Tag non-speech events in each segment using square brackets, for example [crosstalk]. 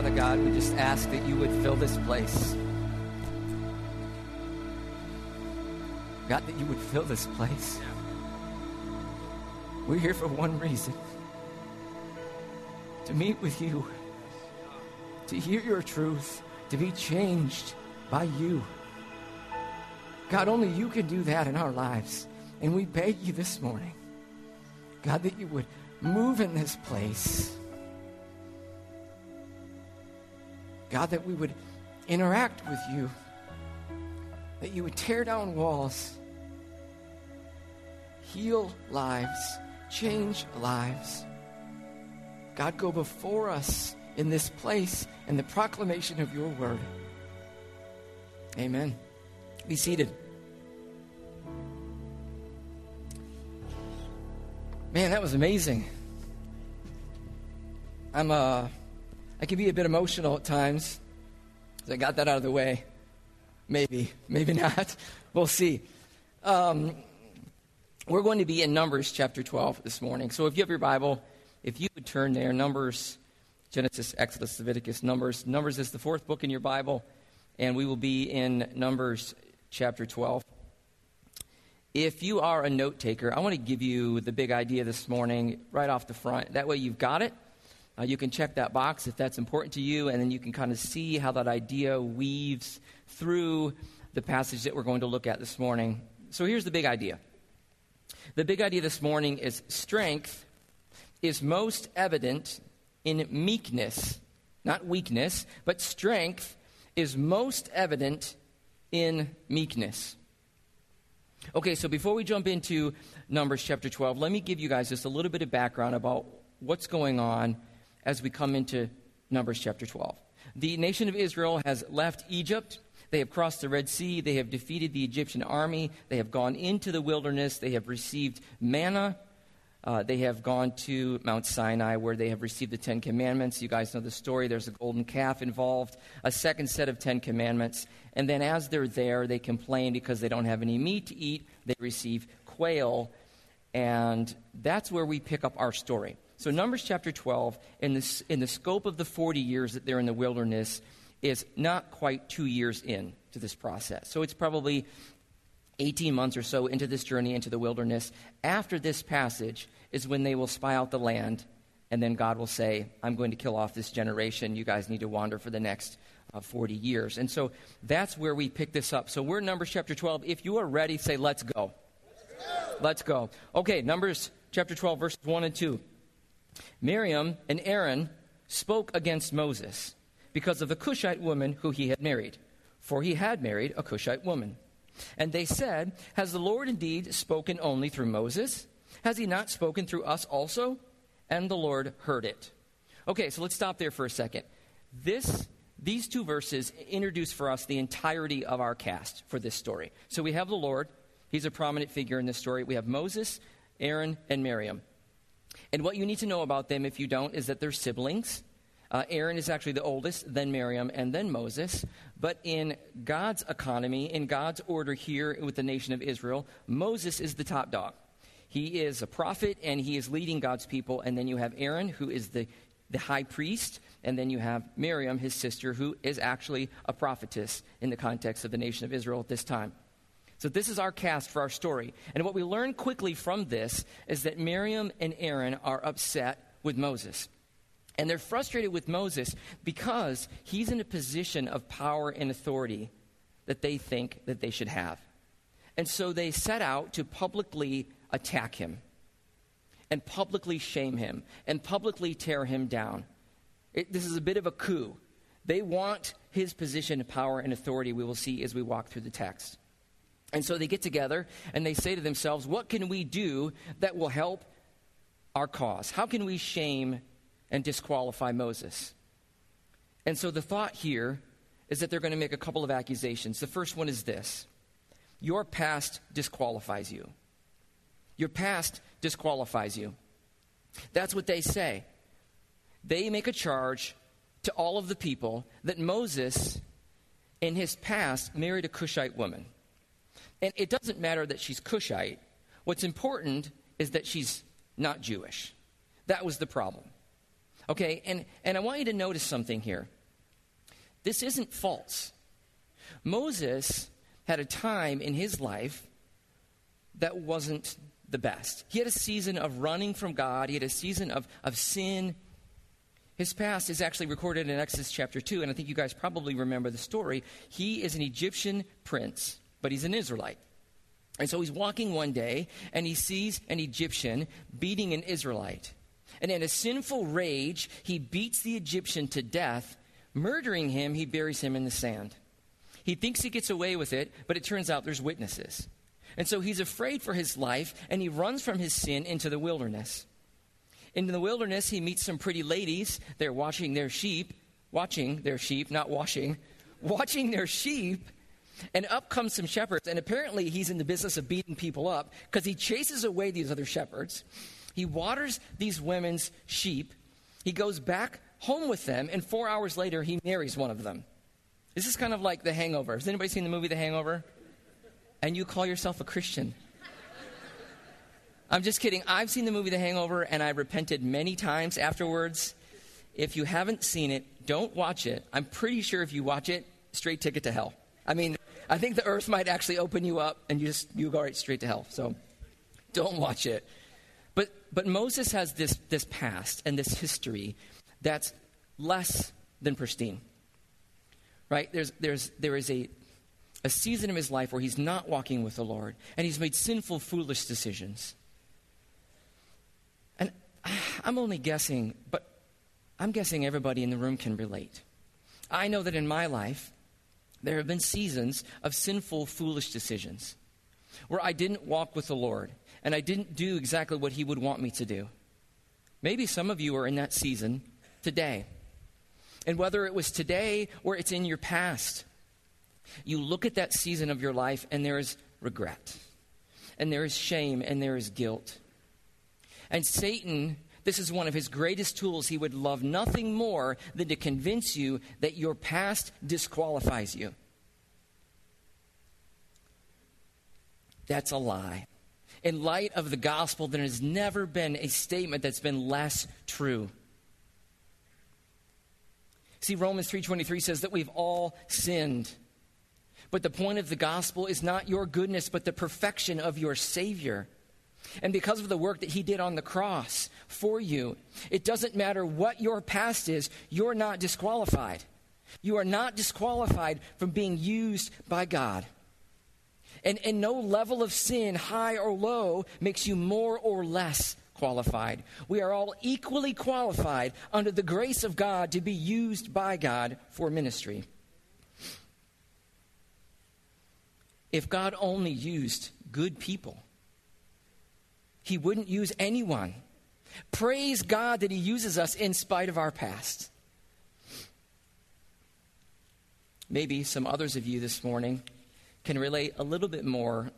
Father God, we just ask that you would fill this place. God, that you would fill this place. We're here for one reason to meet with you, to hear your truth, to be changed by you. God, only you can do that in our lives. And we beg you this morning, God, that you would move in this place. God, that we would interact with you, that you would tear down walls, heal lives, change lives. God, go before us in this place in the proclamation of your word. Amen. Be seated. Man, that was amazing. I'm uh I can be a bit emotional at times. So I got that out of the way. Maybe, maybe [laughs] not. We'll see. Um, we're going to be in Numbers chapter 12 this morning. So if you have your Bible, if you would turn there, Numbers, Genesis, Exodus, Leviticus, Numbers. Numbers is the fourth book in your Bible, and we will be in Numbers chapter 12. If you are a note taker, I want to give you the big idea this morning right off the front. That way you've got it. Uh, you can check that box if that's important to you, and then you can kind of see how that idea weaves through the passage that we're going to look at this morning. So here's the big idea. The big idea this morning is strength is most evident in meekness, not weakness, but strength is most evident in meekness. Okay, so before we jump into Numbers chapter 12, let me give you guys just a little bit of background about what's going on as we come into Numbers chapter 12. The nation of Israel has left Egypt. They have crossed the Red Sea. They have defeated the Egyptian army. They have gone into the wilderness. They have received manna. Uh, they have gone to Mount Sinai where they have received the Ten Commandments. You guys know the story. There's a golden calf involved, a second set of Ten Commandments. And then as they're there, they complain because they don't have any meat to eat. They receive quail. And that's where we pick up our story. So, Numbers chapter 12, in, this, in the scope of the 40 years that they're in the wilderness, is not quite two years in to this process. So, it's probably 18 months or so into this journey into the wilderness. After this passage is when they will spy out the land, and then God will say, I'm going to kill off this generation. You guys need to wander for the next uh, 40 years. And so that's where we pick this up. So we're in Numbers chapter 12. If you are ready, say, Let's go. Let's go. Let's go. Okay, Numbers chapter 12, verses 1 and 2. Miriam and Aaron spoke against Moses because of the Cushite woman who he had married, for he had married a Cushite woman. And they said, Has the Lord indeed spoken only through Moses? Has he not spoken through us also? And the Lord heard it. Okay, so let's stop there for a second. This, these two verses introduce for us the entirety of our cast for this story. So we have the Lord, he's a prominent figure in this story. We have Moses, Aaron, and Miriam. And what you need to know about them, if you don't, is that they're siblings. Uh, Aaron is actually the oldest, then Miriam, and then Moses. But in God's economy, in God's order here with the nation of Israel, Moses is the top dog. He is a prophet and he is leading God's people. And then you have Aaron, who is the, the high priest. And then you have Miriam, his sister, who is actually a prophetess in the context of the nation of Israel at this time. So, this is our cast for our story. And what we learn quickly from this is that Miriam and Aaron are upset with Moses. And they're frustrated with Moses because he's in a position of power and authority that they think that they should have. And so they set out to publicly attack him and publicly shame him and publicly tear him down. It, this is a bit of a coup. They want his position of power and authority, we will see as we walk through the text. And so they get together and they say to themselves, What can we do that will help our cause? How can we shame and disqualify Moses? And so the thought here is that they're going to make a couple of accusations. The first one is this Your past disqualifies you. Your past disqualifies you. That's what they say. They make a charge to all of the people that Moses, in his past, married a Cushite woman. And it doesn't matter that she's Cushite. What's important is that she's not Jewish. That was the problem. Okay, and, and I want you to notice something here. This isn't false. Moses had a time in his life that wasn't the best. He had a season of running from God, he had a season of, of sin. His past is actually recorded in Exodus chapter 2, and I think you guys probably remember the story. He is an Egyptian prince, but he's an Israelite. And so he's walking one day, and he sees an Egyptian beating an Israelite. And in a sinful rage, he beats the Egyptian to death. Murdering him, he buries him in the sand. He thinks he gets away with it, but it turns out there's witnesses. And so he's afraid for his life, and he runs from his sin into the wilderness. In the wilderness, he meets some pretty ladies. They're watching their sheep, watching their sheep, not washing, [laughs] watching their sheep. And up comes some shepherds, and apparently he's in the business of beating people up because he chases away these other shepherds. He waters these women's sheep. He goes back home with them, and four hours later, he marries one of them. This is kind of like The Hangover. Has anybody seen the movie The Hangover? And you call yourself a Christian. I'm just kidding. I've seen the movie The Hangover, and I repented many times afterwards. If you haven't seen it, don't watch it. I'm pretty sure if you watch it, straight ticket to hell. I mean, I think the earth might actually open you up and you just you go right straight to hell. So don't watch it. But but Moses has this this past and this history that's less than pristine. Right? There's there's there is a a season of his life where he's not walking with the Lord and he's made sinful, foolish decisions. And I'm only guessing, but I'm guessing everybody in the room can relate. I know that in my life, there have been seasons of sinful, foolish decisions where I didn't walk with the Lord and I didn't do exactly what He would want me to do. Maybe some of you are in that season today. And whether it was today or it's in your past, you look at that season of your life and there is regret, and there is shame, and there is guilt. And Satan this is one of his greatest tools. He would love nothing more than to convince you that your past disqualifies you. That's a lie. In light of the gospel, there has never been a statement that's been less true. See, Romans 3:23 says that we've all sinned. But the point of the gospel is not your goodness, but the perfection of your Savior. And because of the work that he did on the cross for you, it doesn't matter what your past is, you're not disqualified. You are not disqualified from being used by God. And, and no level of sin, high or low, makes you more or less qualified. We are all equally qualified under the grace of God to be used by God for ministry. If God only used good people, he wouldn't use anyone. Praise God that He uses us in spite of our past. Maybe some others of you this morning can relate a little bit more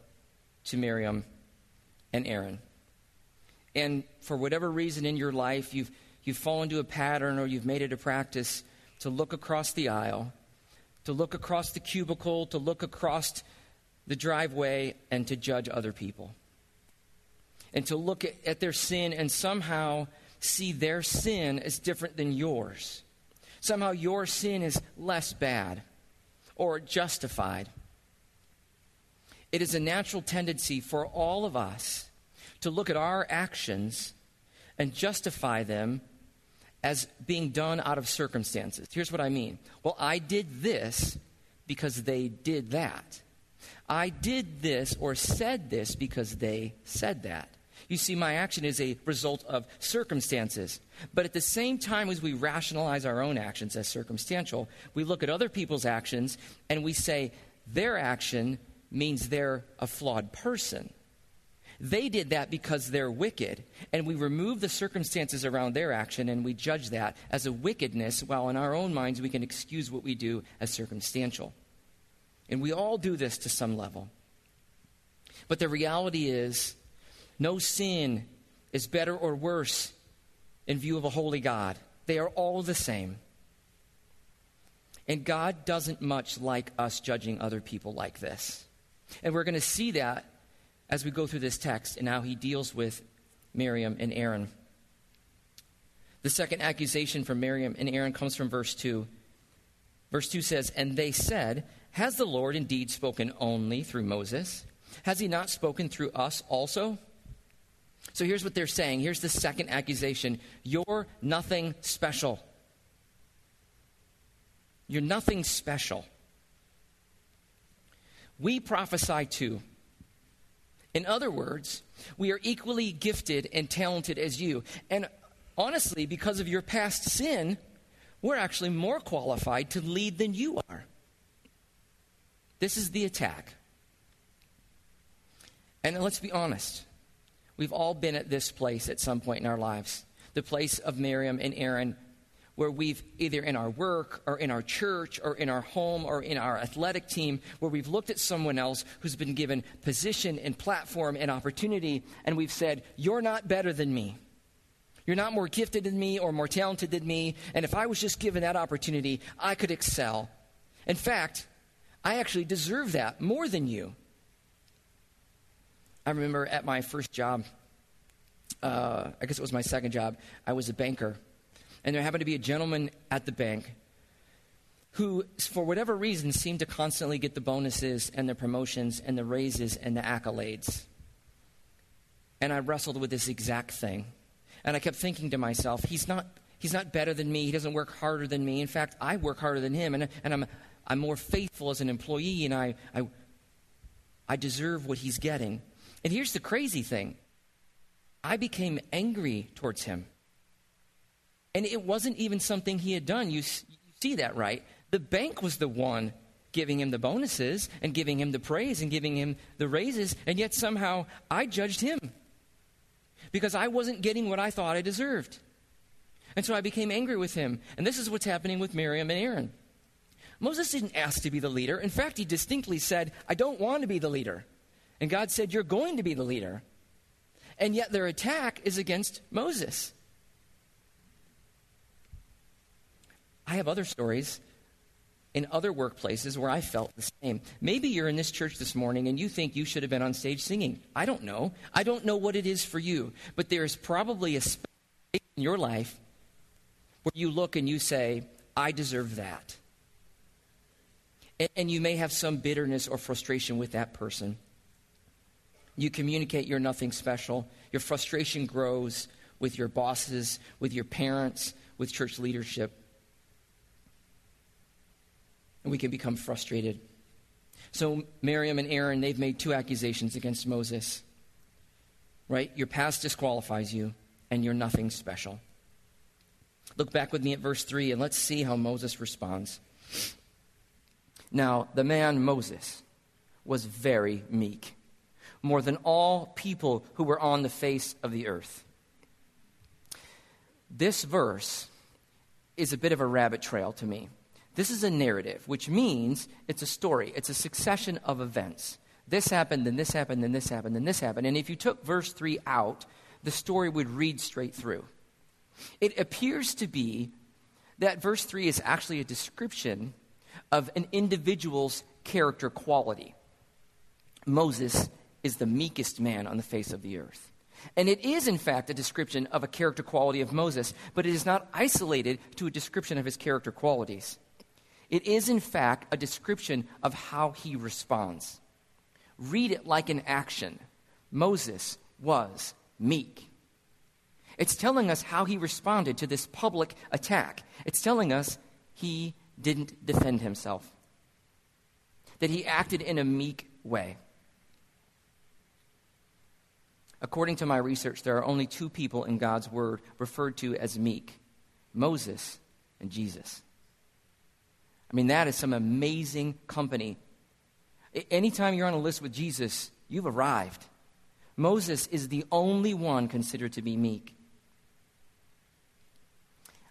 to Miriam and Aaron. And for whatever reason in your life, you've, you've fallen into a pattern or you've made it a practice to look across the aisle, to look across the cubicle, to look across the driveway, and to judge other people and to look at, at their sin and somehow see their sin as different than yours. Somehow your sin is less bad or justified. It is a natural tendency for all of us to look at our actions and justify them as being done out of circumstances. Here's what I mean. Well, I did this because they did that. I did this or said this because they said that. You see, my action is a result of circumstances. But at the same time as we rationalize our own actions as circumstantial, we look at other people's actions and we say their action means they're a flawed person. They did that because they're wicked, and we remove the circumstances around their action and we judge that as a wickedness, while in our own minds we can excuse what we do as circumstantial. And we all do this to some level. But the reality is, no sin is better or worse in view of a holy God. They are all the same. And God doesn't much like us judging other people like this. And we're going to see that as we go through this text and how he deals with Miriam and Aaron. The second accusation from Miriam and Aaron comes from verse 2. Verse 2 says, And they said, Has the Lord indeed spoken only through Moses? Has he not spoken through us also? So here's what they're saying. Here's the second accusation You're nothing special. You're nothing special. We prophesy too. In other words, we are equally gifted and talented as you. And honestly, because of your past sin, we're actually more qualified to lead than you are. This is the attack. And let's be honest. We've all been at this place at some point in our lives. The place of Miriam and Aaron, where we've either in our work or in our church or in our home or in our athletic team, where we've looked at someone else who's been given position and platform and opportunity, and we've said, You're not better than me. You're not more gifted than me or more talented than me. And if I was just given that opportunity, I could excel. In fact, I actually deserve that more than you. I remember at my first job, uh, I guess it was my second job, I was a banker. And there happened to be a gentleman at the bank who, for whatever reason, seemed to constantly get the bonuses and the promotions and the raises and the accolades. And I wrestled with this exact thing. And I kept thinking to myself, he's not, he's not better than me. He doesn't work harder than me. In fact, I work harder than him. And, and I'm, I'm more faithful as an employee, and I, I, I deserve what he's getting. And here's the crazy thing I became angry towards him. And it wasn't even something he had done. You, you see that, right? The bank was the one giving him the bonuses and giving him the praise and giving him the raises, and yet somehow I judged him because I wasn't getting what I thought I deserved. And so I became angry with him. And this is what's happening with Miriam and Aaron. Moses didn't ask to be the leader. In fact, he distinctly said, I don't want to be the leader. And God said, You're going to be the leader. And yet their attack is against Moses. I have other stories in other workplaces where I felt the same. Maybe you're in this church this morning and you think you should have been on stage singing. I don't know. I don't know what it is for you, but there is probably a space in your life where you look and you say, I deserve that. And, you may have some bitterness or frustration with that person. You communicate you're nothing special. Your frustration grows with your bosses, with your parents, with church leadership. And we can become frustrated. So, Miriam and Aaron, they've made two accusations against Moses. Right? Your past disqualifies you, and you're nothing special. Look back with me at verse 3, and let's see how Moses responds. Now, the man Moses was very meek more than all people who were on the face of the earth. This verse is a bit of a rabbit trail to me. This is a narrative, which means it's a story, it's a succession of events. This happened, then this happened, then this happened, then this happened. And if you took verse 3 out, the story would read straight through. It appears to be that verse 3 is actually a description of an individual's character quality. Moses is the meekest man on the face of the earth. And it is, in fact, a description of a character quality of Moses, but it is not isolated to a description of his character qualities. It is, in fact, a description of how he responds. Read it like an action. Moses was meek. It's telling us how he responded to this public attack. It's telling us he didn't defend himself, that he acted in a meek way. According to my research, there are only two people in God's Word referred to as meek Moses and Jesus. I mean, that is some amazing company. Anytime you're on a list with Jesus, you've arrived. Moses is the only one considered to be meek.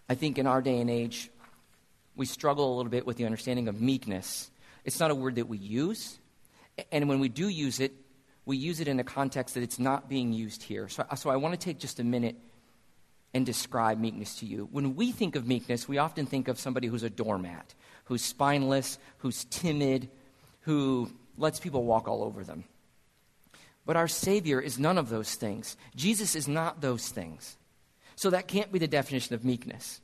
I think in our day and age, we struggle a little bit with the understanding of meekness. It's not a word that we use, and when we do use it, we use it in a context that it's not being used here. So, so I want to take just a minute and describe meekness to you. When we think of meekness, we often think of somebody who's a doormat, who's spineless, who's timid, who lets people walk all over them. But our Savior is none of those things. Jesus is not those things. So that can't be the definition of meekness.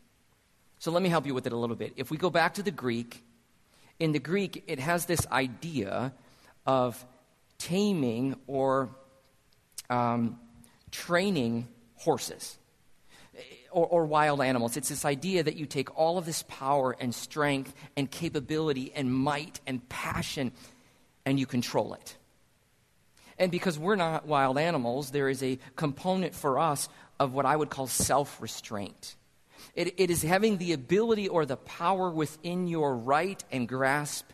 So let me help you with it a little bit. If we go back to the Greek, in the Greek, it has this idea of taming or um, training horses or, or, wild animals. It's this idea that you take all of this power and strength and capability and might and passion and you control it. And because we're not wild animals, there is a component for us of what I would call self restraint. It, it is having the ability or the power within your right and grasp,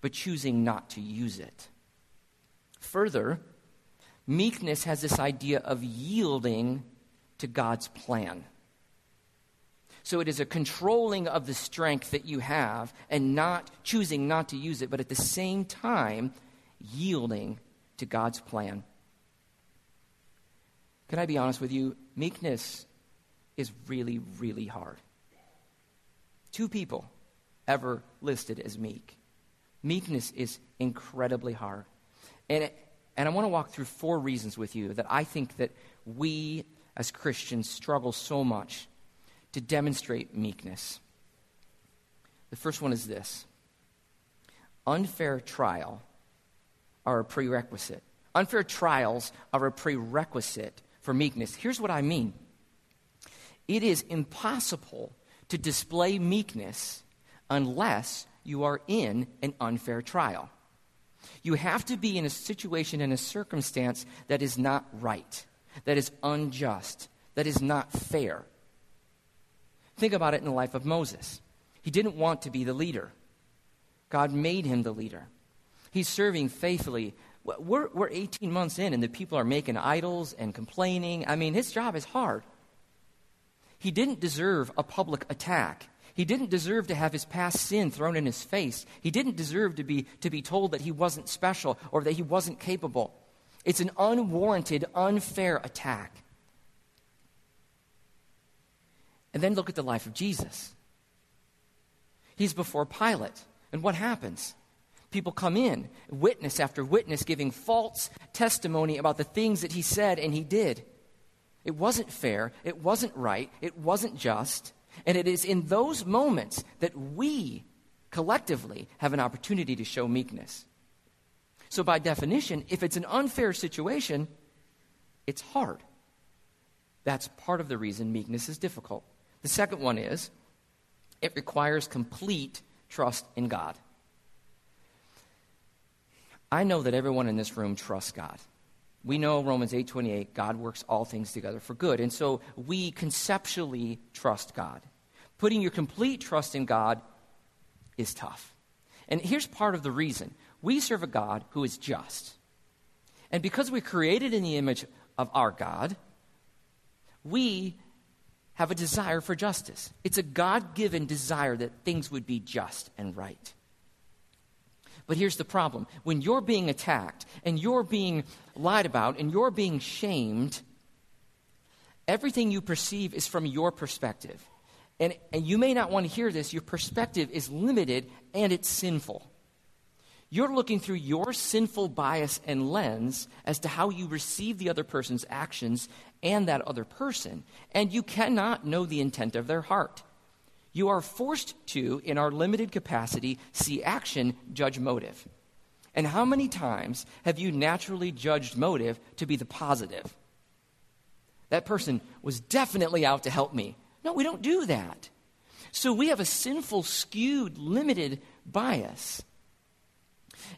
but choosing not to use it. Further, meekness has this idea of yielding to God's plan. So it is a controlling of the strength that you have and not choosing not to use it, but at the same time, yielding to God's plan. Can I be honest with you? Meekness is really, really hard. Two people ever listed as meek. Meekness is incredibly hard. And, it, and I want to walk through four reasons with you that I think that we as Christians struggle so much to demonstrate meekness. The first one is this unfair trial are a prerequisite. Unfair trials are a prerequisite for meekness. Here's what I mean it is impossible to display meekness unless you are in an unfair trial. You have to be in a situation and a circumstance that is not right, that is unjust, that is not fair. Think about it in the life of Moses. He didn't want to be the leader, God made him the leader. He's serving faithfully. We're, we're 18 months in, and the people are making idols and complaining. I mean, his job is hard. He didn't deserve a public attack. He didn't deserve to have his past sin thrown in his face. He didn't deserve to be, to be told that he wasn't special or that he wasn't capable. It's an unwarranted, unfair attack. And then look at the life of Jesus. He's before Pilate. And what happens? People come in, witness after witness, giving false testimony about the things that he said and he did. It wasn't fair, it wasn't right, it wasn't just. And it is in those moments that we collectively have an opportunity to show meekness. So, by definition, if it's an unfair situation, it's hard. That's part of the reason meekness is difficult. The second one is it requires complete trust in God. I know that everyone in this room trusts God. We know Romans 8:28 God works all things together for good. And so we conceptually trust God. Putting your complete trust in God is tough. And here's part of the reason. We serve a God who is just. And because we're created in the image of our God, we have a desire for justice. It's a God given desire that things would be just and right. But here's the problem when you're being attacked and you're being lied about and you're being shamed, everything you perceive is from your perspective. And, and you may not want to hear this, your perspective is limited and it's sinful. You're looking through your sinful bias and lens as to how you receive the other person's actions and that other person, and you cannot know the intent of their heart. You are forced to, in our limited capacity, see action, judge motive. And how many times have you naturally judged motive to be the positive? That person was definitely out to help me. No, we don't do that. So we have a sinful, skewed, limited bias.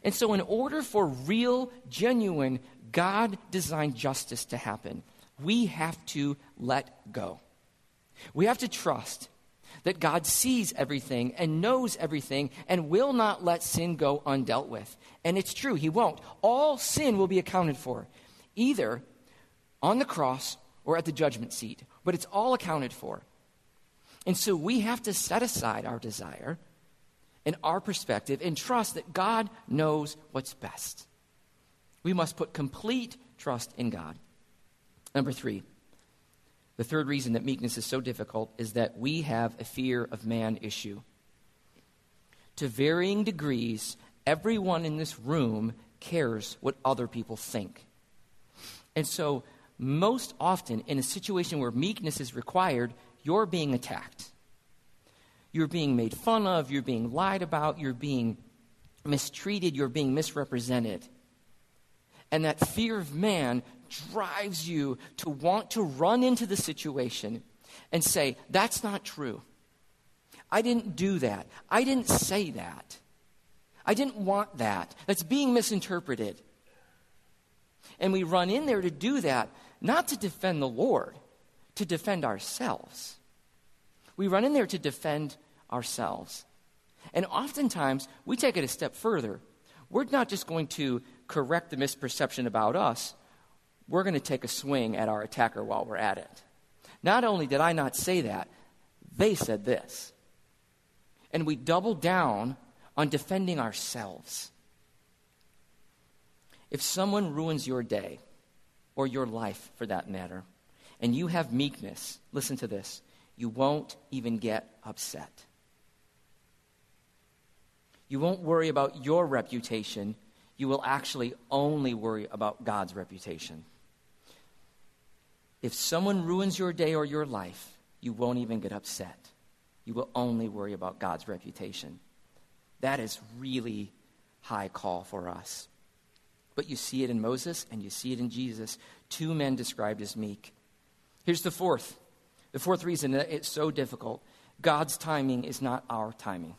And so, in order for real, genuine, God designed justice to happen, we have to let go. We have to trust that God sees everything and knows everything and will not let sin go undealt with. And it's true, He won't. All sin will be accounted for, either on the cross or at the judgment seat, but it's all accounted for. And so we have to set aside our desire and our perspective and trust that God knows what's best. We must put complete trust in God. Number three, the third reason that meekness is so difficult is that we have a fear of man issue. To varying degrees, everyone in this room cares what other people think. And so most often in a situation where meekness is required, you're being attacked. You're being made fun of, you're being lied about, you're being mistreated, you're being misrepresented. And that fear of man drives you to want to run into the situation and say, That's not true. I didn't do that. I didn't say that. I didn't want that. That's being misinterpreted. And we run in there to do that, not to defend the Lord, to defend ourselves. We run in there to defend ourselves. And oftentimes, we take it a step further. We're not just going to correct the misperception about us, we're going to take a swing at our attacker while we're at it. Not only did I not say that, they said this. And we double down on defending ourselves. If someone ruins your day, or your life for that matter, and you have meekness, listen to this, you won't even get upset. You won't worry about your reputation. You will actually only worry about God's reputation. If someone ruins your day or your life, you won't even get upset. You will only worry about God's reputation. That is really high call for us. But you see it in Moses and you see it in Jesus. Two men described as meek. Here's the fourth. The fourth reason that it's so difficult God's timing is not our timing.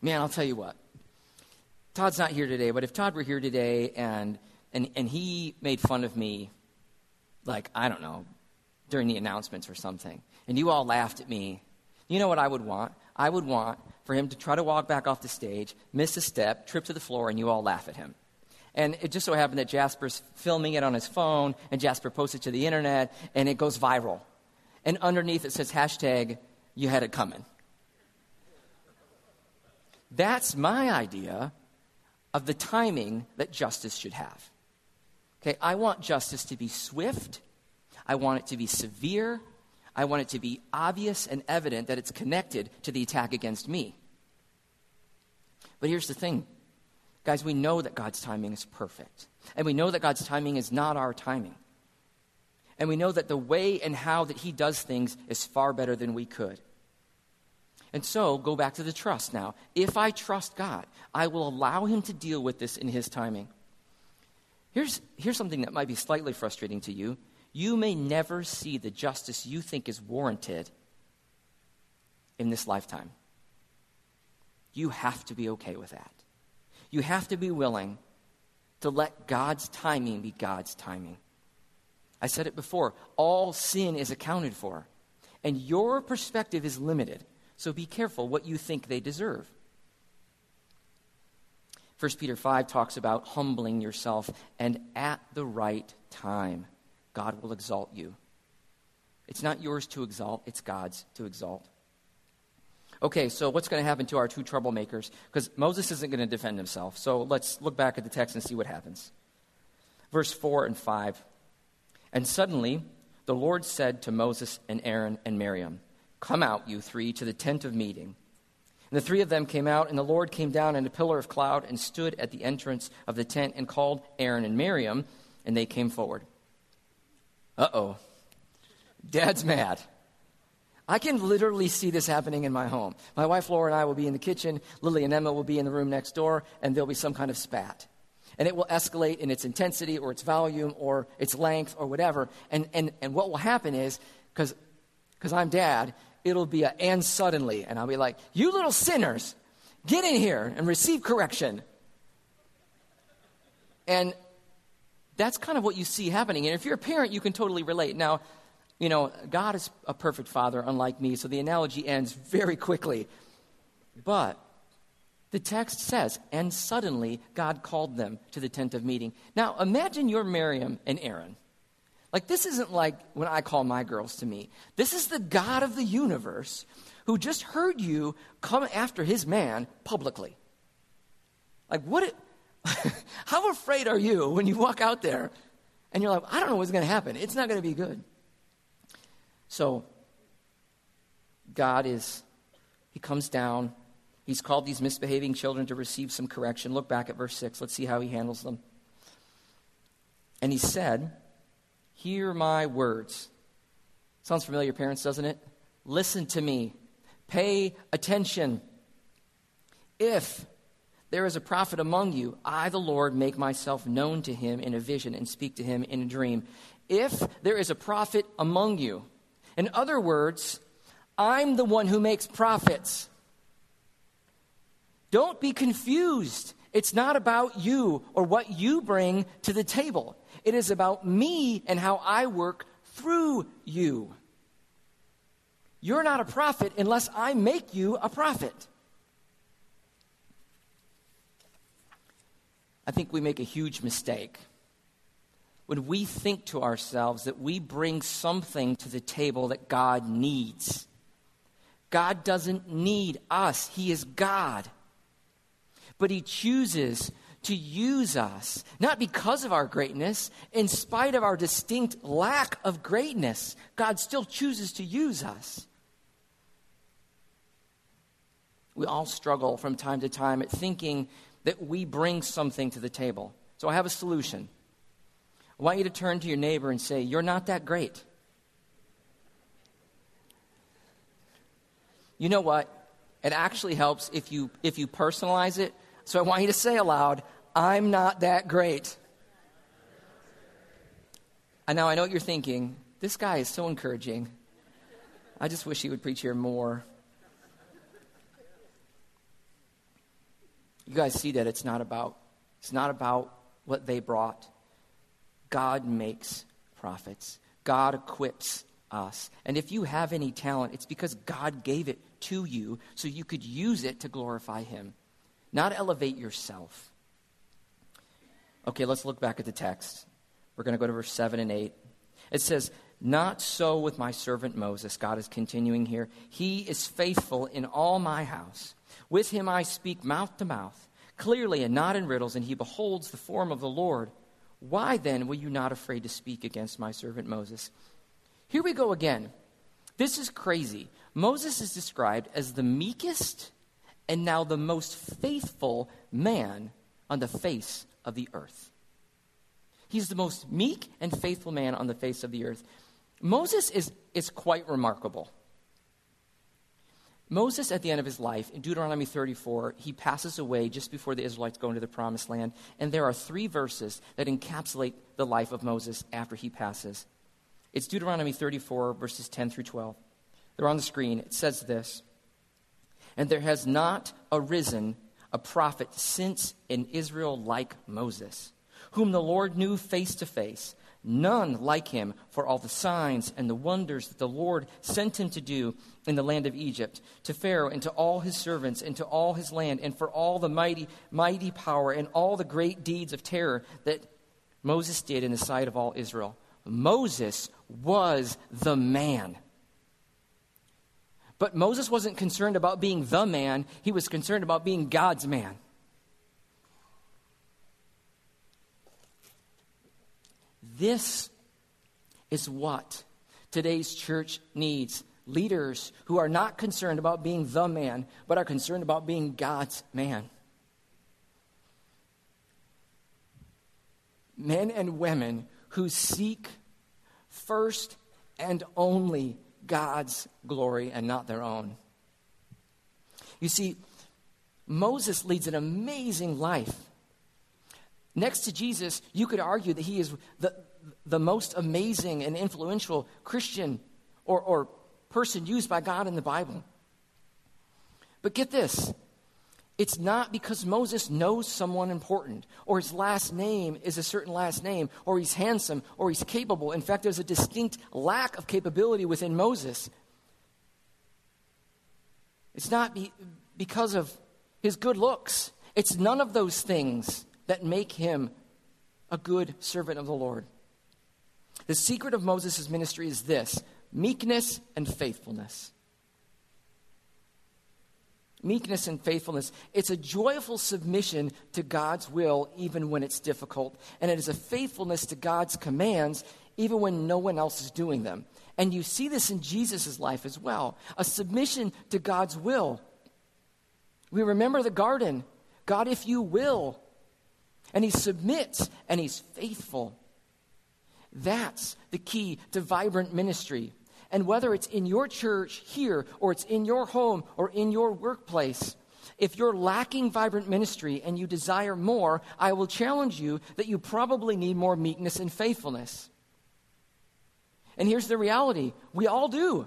Man, I'll tell you what. Todd's not here today, but if Todd were here today and, and, and he made fun of me, like, I don't know, during the announcements or something, and you all laughed at me, you know what I would want? I would want for him to try to walk back off the stage, miss a step, trip to the floor, and you all laugh at him. And it just so happened that Jasper's filming it on his phone, and Jasper posts it to the internet, and it goes viral. And underneath it says hashtag, you had it coming. That's my idea of the timing that justice should have. Okay, I want justice to be swift. I want it to be severe. I want it to be obvious and evident that it's connected to the attack against me. But here's the thing guys, we know that God's timing is perfect. And we know that God's timing is not our timing. And we know that the way and how that He does things is far better than we could. And so, go back to the trust now. If I trust God, I will allow Him to deal with this in His timing. Here's, here's something that might be slightly frustrating to you. You may never see the justice you think is warranted in this lifetime. You have to be okay with that. You have to be willing to let God's timing be God's timing. I said it before all sin is accounted for, and your perspective is limited. So be careful what you think they deserve. 1 Peter 5 talks about humbling yourself, and at the right time, God will exalt you. It's not yours to exalt, it's God's to exalt. Okay, so what's going to happen to our two troublemakers? Because Moses isn't going to defend himself. So let's look back at the text and see what happens. Verse 4 and 5. And suddenly the Lord said to Moses and Aaron and Miriam, Come out, you three, to the tent of meeting. And the three of them came out, and the Lord came down in a pillar of cloud and stood at the entrance of the tent and called Aaron and Miriam, and they came forward. Uh oh. Dad's mad. I can literally see this happening in my home. My wife Laura and I will be in the kitchen, Lily and Emma will be in the room next door, and there'll be some kind of spat. And it will escalate in its intensity or its volume or its length or whatever. And, and, and what will happen is, because I'm dad, it'll be a and suddenly. And I'll be like, you little sinners, get in here and receive correction. And that's kind of what you see happening. And if you're a parent, you can totally relate. Now, you know, God is a perfect father, unlike me, so the analogy ends very quickly. But the text says, and suddenly God called them to the tent of meeting. Now, imagine you're Miriam and Aaron. Like, this isn't like when I call my girls to me. This is the God of the universe who just heard you come after his man publicly. Like, what? It, [laughs] how afraid are you when you walk out there and you're like, I don't know what's going to happen? It's not going to be good. So, God is, He comes down. He's called these misbehaving children to receive some correction. Look back at verse 6. Let's see how He handles them. And He said, Hear my words. Sounds familiar, parents, doesn't it? Listen to me. Pay attention. If there is a prophet among you, I, the Lord, make myself known to him in a vision and speak to him in a dream. If there is a prophet among you, in other words, I'm the one who makes prophets. Don't be confused. It's not about you or what you bring to the table. It is about me and how I work through you. You're not a prophet unless I make you a prophet. I think we make a huge mistake when we think to ourselves that we bring something to the table that God needs. God doesn't need us, He is God. But He chooses to use us, not because of our greatness, in spite of our distinct lack of greatness. God still chooses to use us. We all struggle from time to time at thinking that we bring something to the table. So I have a solution. I want you to turn to your neighbor and say, You're not that great. You know what? It actually helps if you, if you personalize it. So I want you to say aloud, I'm not that great. And now I know what you're thinking. This guy is so encouraging. I just wish he would preach here more. You guys see that it's not about it's not about what they brought. God makes prophets. God equips us. And if you have any talent, it's because God gave it to you so you could use it to glorify him, not elevate yourself. Okay, let's look back at the text. We're going to go to verse 7 and 8. It says, Not so with my servant Moses. God is continuing here. He is faithful in all my house. With him I speak mouth to mouth, clearly and not in riddles, and he beholds the form of the Lord. Why then were you not afraid to speak against my servant Moses? Here we go again. This is crazy. Moses is described as the meekest and now the most faithful man on the face of the earth. He's the most meek and faithful man on the face of the earth. Moses is, is quite remarkable. Moses, at the end of his life, in Deuteronomy 34, he passes away just before the Israelites go into the promised land. And there are three verses that encapsulate the life of Moses after he passes. It's Deuteronomy 34, verses 10 through 12. They're on the screen. It says this And there has not arisen a prophet since in Israel like Moses, whom the Lord knew face to face none like him for all the signs and the wonders that the Lord sent him to do in the land of Egypt, to Pharaoh and to all his servants and to all his land, and for all the mighty, mighty power and all the great deeds of terror that Moses did in the sight of all Israel. Moses was the man. But Moses wasn't concerned about being the man, he was concerned about being God's man. This is what today's church needs leaders who are not concerned about being the man, but are concerned about being God's man. Men and women who seek first and only God's glory and not their own. You see, Moses leads an amazing life. Next to Jesus, you could argue that he is the, the most amazing and influential Christian or, or person used by God in the Bible. But get this it's not because Moses knows someone important, or his last name is a certain last name, or he's handsome, or he's capable. In fact, there's a distinct lack of capability within Moses. It's not be, because of his good looks, it's none of those things that make him a good servant of the Lord. The secret of Moses' ministry is this meekness and faithfulness. Meekness and faithfulness. It's a joyful submission to God's will, even when it's difficult. And it is a faithfulness to God's commands, even when no one else is doing them. And you see this in Jesus' life as well a submission to God's will. We remember the garden God, if you will. And he submits and he's faithful. That's the key to vibrant ministry. And whether it's in your church here, or it's in your home, or in your workplace, if you're lacking vibrant ministry and you desire more, I will challenge you that you probably need more meekness and faithfulness. And here's the reality we all do.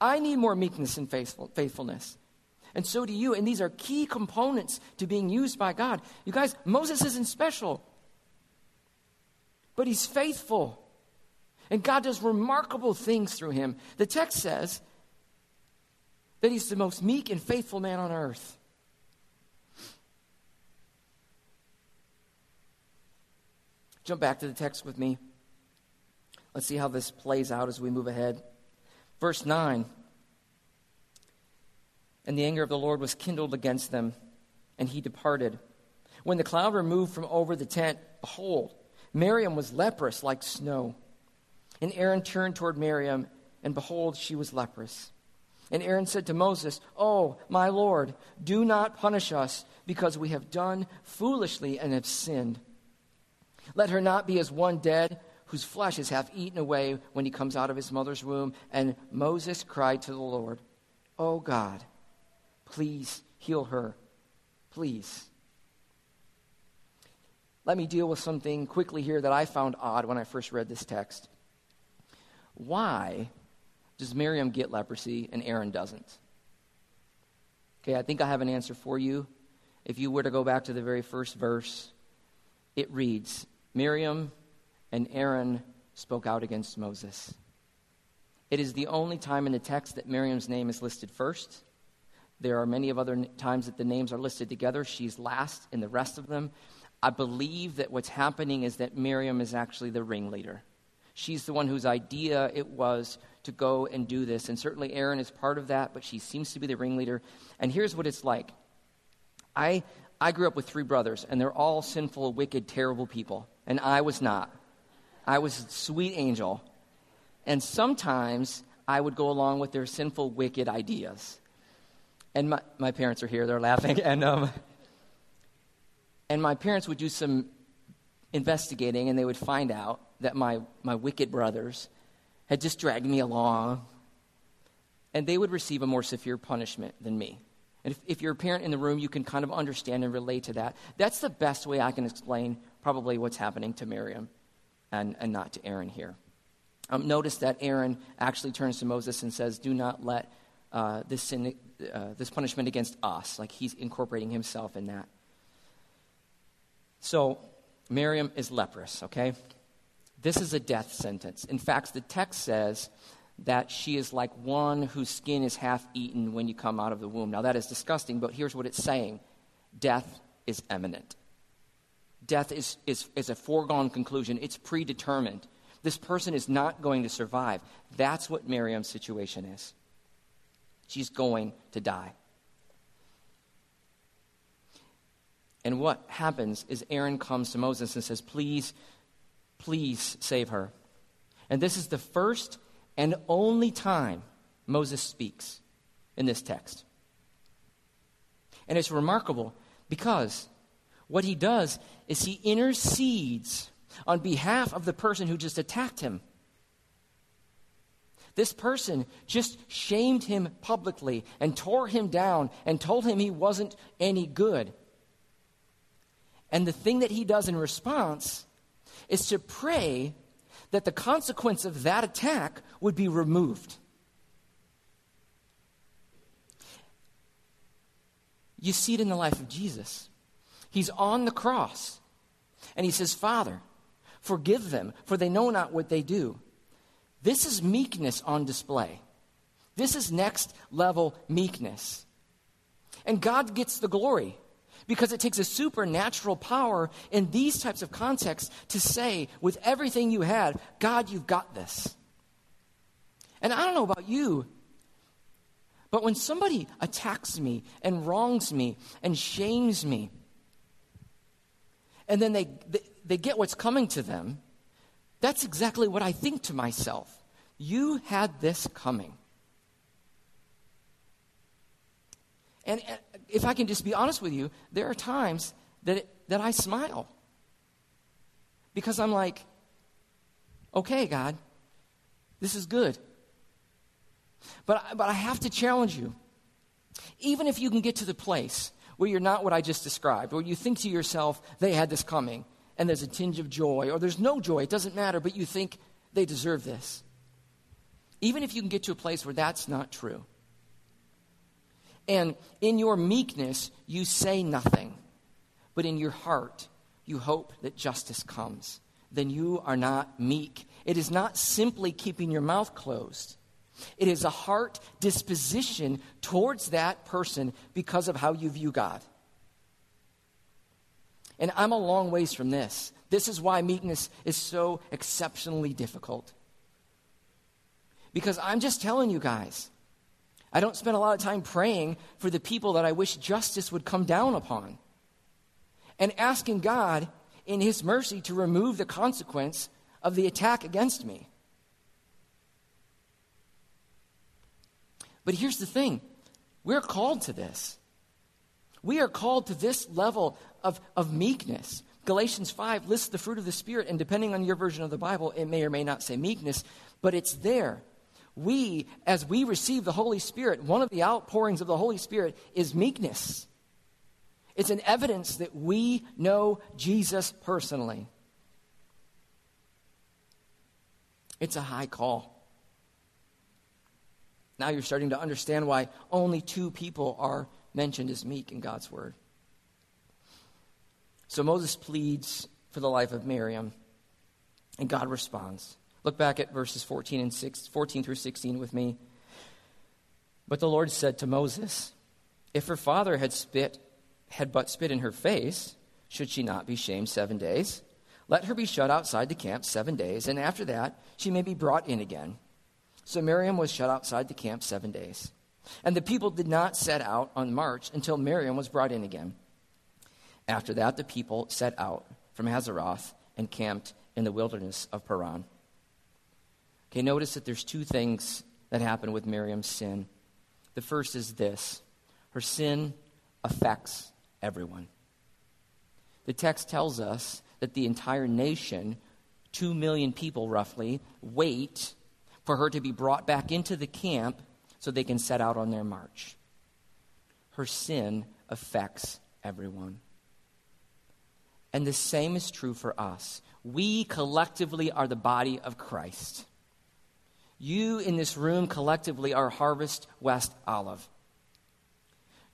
I need more meekness and faithful, faithfulness. And so do you. And these are key components to being used by God. You guys, Moses isn't special, but he's faithful. And God does remarkable things through him. The text says that he's the most meek and faithful man on earth. Jump back to the text with me. Let's see how this plays out as we move ahead. Verse 9 And the anger of the Lord was kindled against them, and he departed. When the cloud removed from over the tent, behold, Miriam was leprous like snow. And Aaron turned toward Miriam, and behold, she was leprous. And Aaron said to Moses, Oh, my Lord, do not punish us, because we have done foolishly and have sinned. Let her not be as one dead, whose flesh is half eaten away when he comes out of his mother's womb. And Moses cried to the Lord, Oh God, please heal her. Please. Let me deal with something quickly here that I found odd when I first read this text. Why does Miriam get leprosy and Aaron doesn't? Okay, I think I have an answer for you. If you were to go back to the very first verse, it reads Miriam and Aaron spoke out against Moses. It is the only time in the text that Miriam's name is listed first. There are many of other times that the names are listed together. She's last in the rest of them. I believe that what's happening is that Miriam is actually the ringleader. She's the one whose idea it was to go and do this. And certainly Aaron is part of that, but she seems to be the ringleader. And here's what it's like I, I grew up with three brothers, and they're all sinful, wicked, terrible people. And I was not. I was a sweet angel. And sometimes I would go along with their sinful, wicked ideas. And my, my parents are here, they're laughing. [laughs] And, um, and my parents would do some investigating, and they would find out that my, my wicked brothers had just dragged me along, and they would receive a more severe punishment than me. And if, if, you're a parent in the room, you can kind of understand and relate to that. That's the best way I can explain probably what's happening to Miriam and, and not to Aaron here. Um, notice that Aaron actually turns to Moses and says, Do not let uh, this, sin, uh, this punishment against us. Like he's incorporating himself in that. So, Miriam is leprous, okay? This is a death sentence. In fact, the text says that she is like one whose skin is half eaten when you come out of the womb. Now, that is disgusting, but here's what it's saying death is imminent. Death is, is, is a foregone conclusion, it's predetermined. This person is not going to survive. That's what Miriam's situation is. She's going to die. And what happens is Aaron comes to Moses and says, Please Please save her. And this is the first and only time Moses speaks in this text. And it's remarkable because what he does is he intercedes on behalf of the person who just attacked him. This person just shamed him publicly and tore him down and told him he wasn't any good. And the thing that he does in response is to pray that the consequence of that attack would be removed. You see it in the life of Jesus. He's on the cross and he says, Father, forgive them, for they know not what they do. This is meekness on display. This is next level meekness. And God gets the glory. Because it takes a supernatural power in these types of contexts to say, with everything you had, God, you've got this. And I don't know about you, but when somebody attacks me and wrongs me and shames me, and then they, they, they get what's coming to them, that's exactly what I think to myself. You had this coming. And if I can just be honest with you, there are times that, it, that I smile. Because I'm like, Okay, God, this is good. But, but I have to challenge you. Even if you can get to the place where you're not what I just described, where you think to yourself, they had this coming, and there's a tinge of joy, or there's no joy, it doesn't matter, but you think they deserve this. Even if you can get to a place where that's not true. And in your meekness, you say nothing, but in your heart, you hope that justice comes. Then you are not meek. It is not simply keeping your mouth closed. It is a heart disposition towards that person because of how you view God. And I'm a long ways from this. This is why meekness is so exceptionally difficult. Because I'm just telling you guys, I don't spend a lot of time praying for the people that I wish justice would come down upon and asking God in His mercy to remove the consequence of the attack against me. But here's the thing we're called to this. We are called to this level of, of meekness. Galatians 5 lists the fruit of the Spirit, and depending on your version of the Bible, it may or may not say meekness, but it's there. We, as we receive the Holy Spirit, one of the outpourings of the Holy Spirit is meekness. It's an evidence that we know Jesus personally. It's a high call. Now you're starting to understand why only two people are mentioned as meek in God's word. So Moses pleads for the life of Miriam, and God responds. Look back at verses 14 and 6, 14 through 16 with me. But the Lord said to Moses, If her father had spit, had but spit in her face, should she not be shamed seven days? Let her be shut outside the camp seven days, and after that she may be brought in again. So Miriam was shut outside the camp seven days. And the people did not set out on march until Miriam was brought in again. After that, the people set out from Hazeroth and camped in the wilderness of Paran. Okay, notice that there's two things that happen with Miriam's sin. The first is this her sin affects everyone. The text tells us that the entire nation, two million people roughly, wait for her to be brought back into the camp so they can set out on their march. Her sin affects everyone. And the same is true for us. We collectively are the body of Christ. You in this room collectively are Harvest West Olive.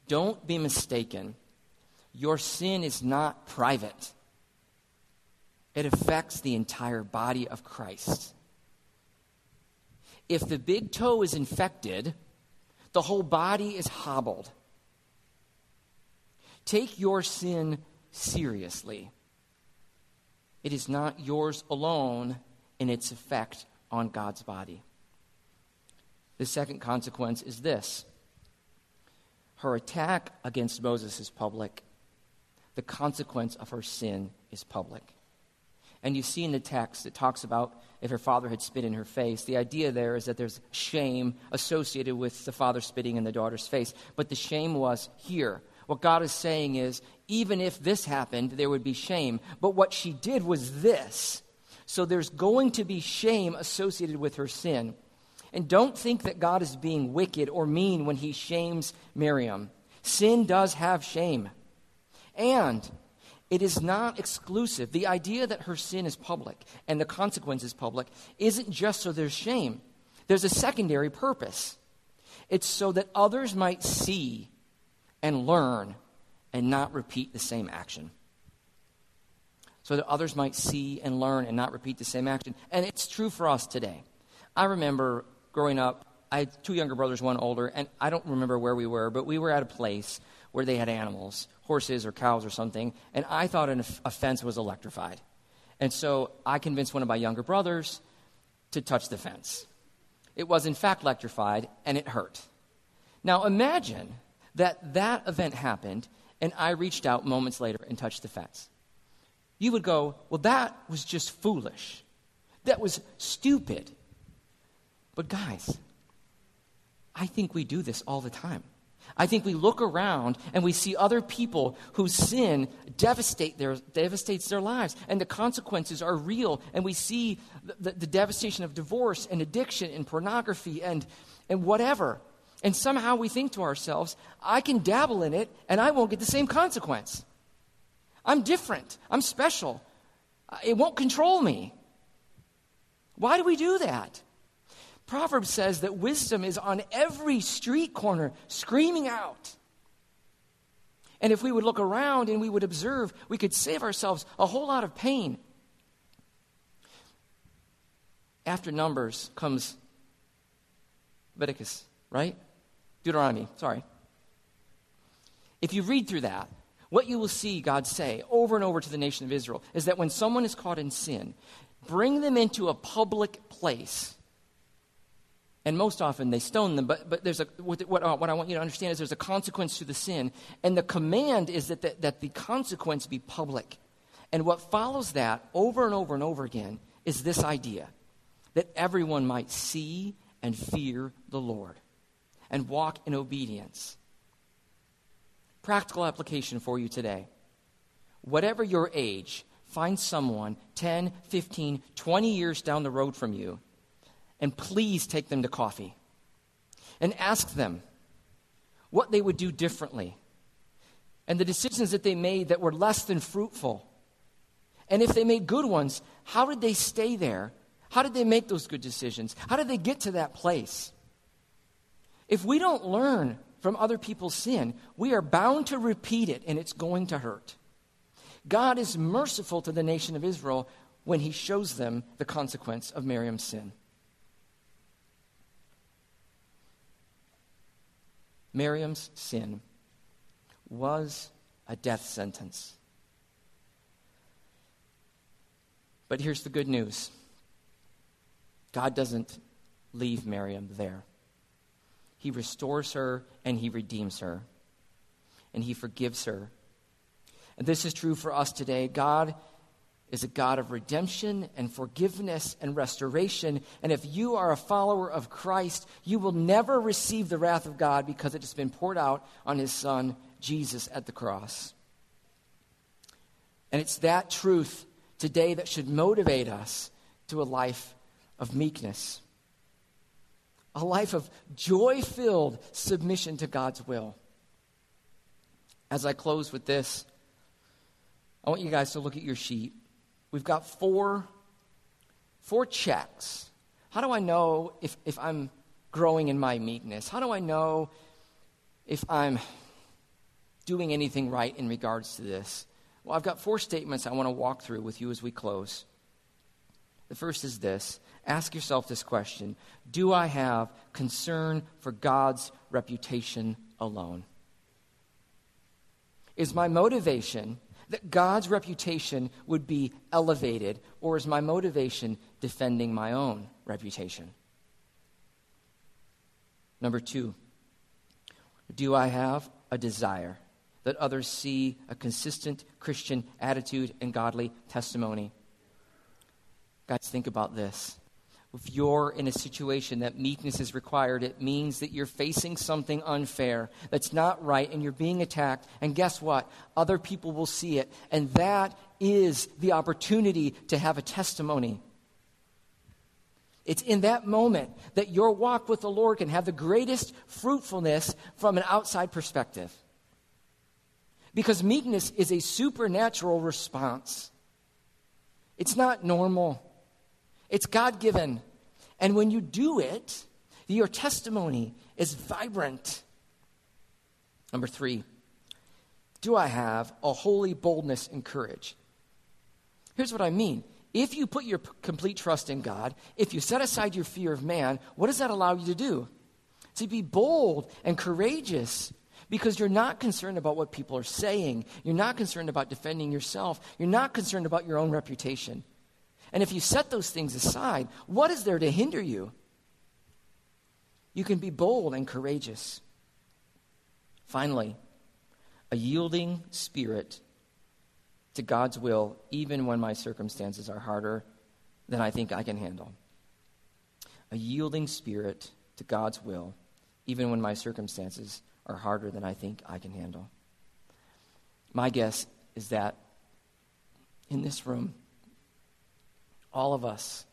Don't be mistaken. Your sin is not private, it affects the entire body of Christ. If the big toe is infected, the whole body is hobbled. Take your sin seriously. It is not yours alone in its effect on God's body. The second consequence is this her attack against Moses is public, the consequence of her sin is public. And you see in the text, it talks about if her father had spit in her face. The idea there is that there's shame associated with the father spitting in the daughter's face. But the shame was here. What God is saying is, even if this happened, there would be shame. But what she did was this. So there's going to be shame associated with her sin. And don't think that God is being wicked or mean when he shames Miriam. Sin does have shame. And it is not exclusive. The idea that her sin is public and the consequence is public isn't just so there's shame, there's a secondary purpose. It's so that others might see and learn and not repeat the same action. So that others might see and learn and not repeat the same action. And it's true for us today. I remember growing up, I had two younger brothers, one older, and I don't remember where we were, but we were at a place where they had animals, horses or cows or something, and I thought an, a fence was electrified. And so I convinced one of my younger brothers to touch the fence. It was, in fact, electrified, and it hurt. Now imagine that that event happened, and I reached out moments later and touched the fence. You would go, Well, that was just foolish. That was stupid. But, guys, I think we do this all the time. I think we look around and we see other people whose sin devastate their, devastates their lives, and the consequences are real. And we see the, the, devastation of divorce and addiction and pornography and, and whatever. And somehow we think to ourselves, I can dabble in it and I won't get the same consequence. I'm different. I'm special. It won't control me. Why do we do that? Proverbs says that wisdom is on every street corner screaming out. And if we would look around and we would observe, we could save ourselves a whole lot of pain. After Numbers comes Leviticus, right? Deuteronomy, sorry. If you read through that, what you will see God say over and over to the nation of Israel is that when someone is caught in sin, bring them into a public place. And most often they stone them, but, but there's a, what, what, uh, what I want you to understand is there's a consequence to the sin. And the command is that the, that the consequence be public. And what follows that over and over and over again is this idea that everyone might see and fear the Lord and walk in obedience. Practical application for you today. Whatever your age, find someone 10, 15, 20 years down the road from you, and please take them to coffee. And ask them what they would do differently and the decisions that they made that were less than fruitful. And if they made good ones, how did they stay there? How did they make those good decisions? How did they get to that place? If we don't learn from other people's sin, we are bound to repeat it and it's going to hurt. God is merciful to the nation of Israel when he shows them the consequence of Miriam's sin. Miriam's sin was a death sentence. But here's the good news God doesn't leave Miriam there. He restores her and he redeems her, and he forgives her. And this is true for us today. God is a God of redemption and forgiveness and restoration. And if you are a follower of Christ, you will never receive the wrath of God because it has been poured out on his son, Jesus, at the cross. And it's that truth today that should motivate us to a life of meekness, a life of joy filled submission to God's will. As I close with this, I want you guys to look at your sheet. We've got four, four checks. How do I know if, if I'm growing in my meekness? How do I know if I'm doing anything right in regards to this? Well, I've got four statements I want to walk through with you as we close. The first is this ask yourself this question Do I have concern for God's reputation alone? Is my motivation that God's reputation would be elevated, or is my motivation defending my own reputation? Number two, do I have a desire that others see a consistent Christian attitude and godly testimony? Guys, think about this if you're in a situation that meekness is required, it means that you're facing something unfair that's not right and you're being attacked. And guess what? Other people will see it. And that is the opportunity to have a testimony. It's in that moment that your walk with the Lord can have the greatest fruitfulness from an outside perspective. Because meekness is a supernatural response, it's not normal. It's God given. And when you do it, your testimony is vibrant. Number three, do I have a holy boldness and courage? Here's what I mean. If you put your p- complete trust in God, if you set aside your fear of man, what does that allow you to do? To be bold and courageous because you're not concerned about what people are saying. You're not concerned about defending yourself. You're not concerned about your own reputation. And if you set those things aside, what is there to hinder you? You can be bold and courageous. Finally, a yielding spirit to God's will, even when my circumstances are harder than I think I can handle. A yielding spirit to God's will, even when my circumstances are harder than I think I can handle. My guess is that in this room, all of us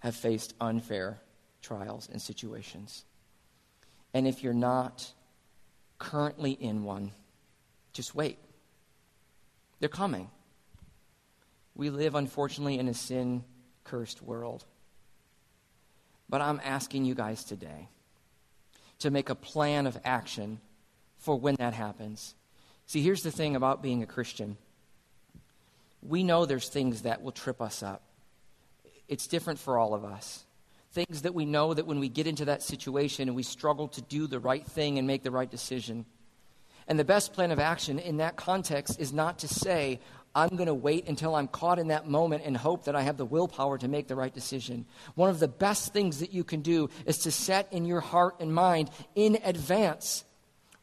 have faced unfair trials and situations. And if you're not currently in one, just wait. They're coming. We live, unfortunately, in a sin cursed world. But I'm asking you guys today to make a plan of action for when that happens. See, here's the thing about being a Christian we know there's things that will trip us up. It's different for all of us. Things that we know that when we get into that situation and we struggle to do the right thing and make the right decision. And the best plan of action in that context is not to say, I'm going to wait until I'm caught in that moment and hope that I have the willpower to make the right decision. One of the best things that you can do is to set in your heart and mind in advance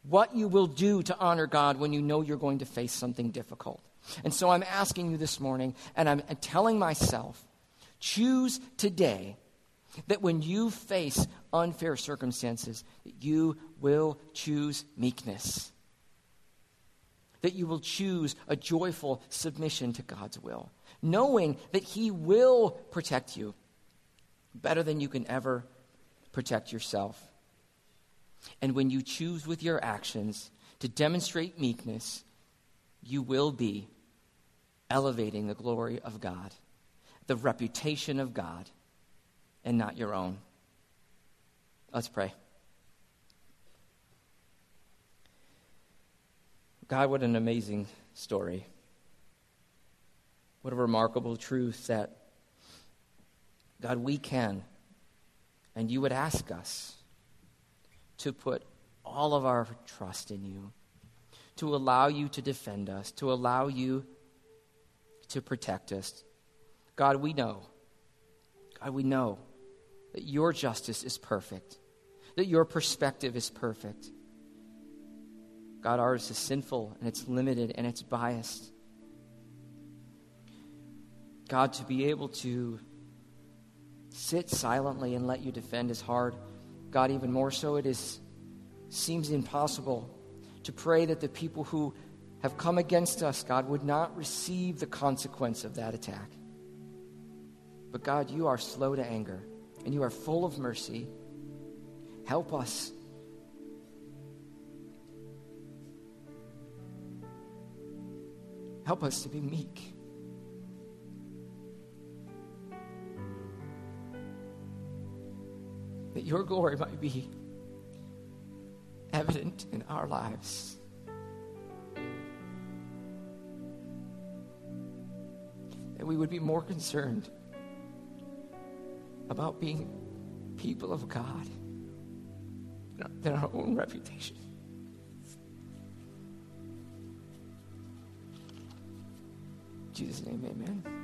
what you will do to honor God when you know you're going to face something difficult. And so I'm asking you this morning, and I'm telling myself, choose today that when you face unfair circumstances, that you will choose meekness that you will choose a joyful submission to God's will, knowing that He will protect you better than you can ever protect yourself. And when you choose with your actions to demonstrate meekness, you will be elevating the glory of God, the reputation of God, and not your own. Let's pray. God, what an amazing story. What a remarkable truth that, God, we can, and you would ask us to put all of our trust in you, to allow you to defend us, to allow you to protect us. God, we know, God, we know that your justice is perfect, that your perspective is perfect. God, ours is sinful and it's limited and it's biased. God, to be able to sit silently and let you defend is hard. God, even more so, it is seems impossible to pray that the people who have come against us, God, would not receive the consequence of that attack. But God, you are slow to anger and you are full of mercy. Help us Help us to be meek. That your glory might be evident in our lives. That we would be more concerned about being people of God than our own reputation. Jesus' name, amen.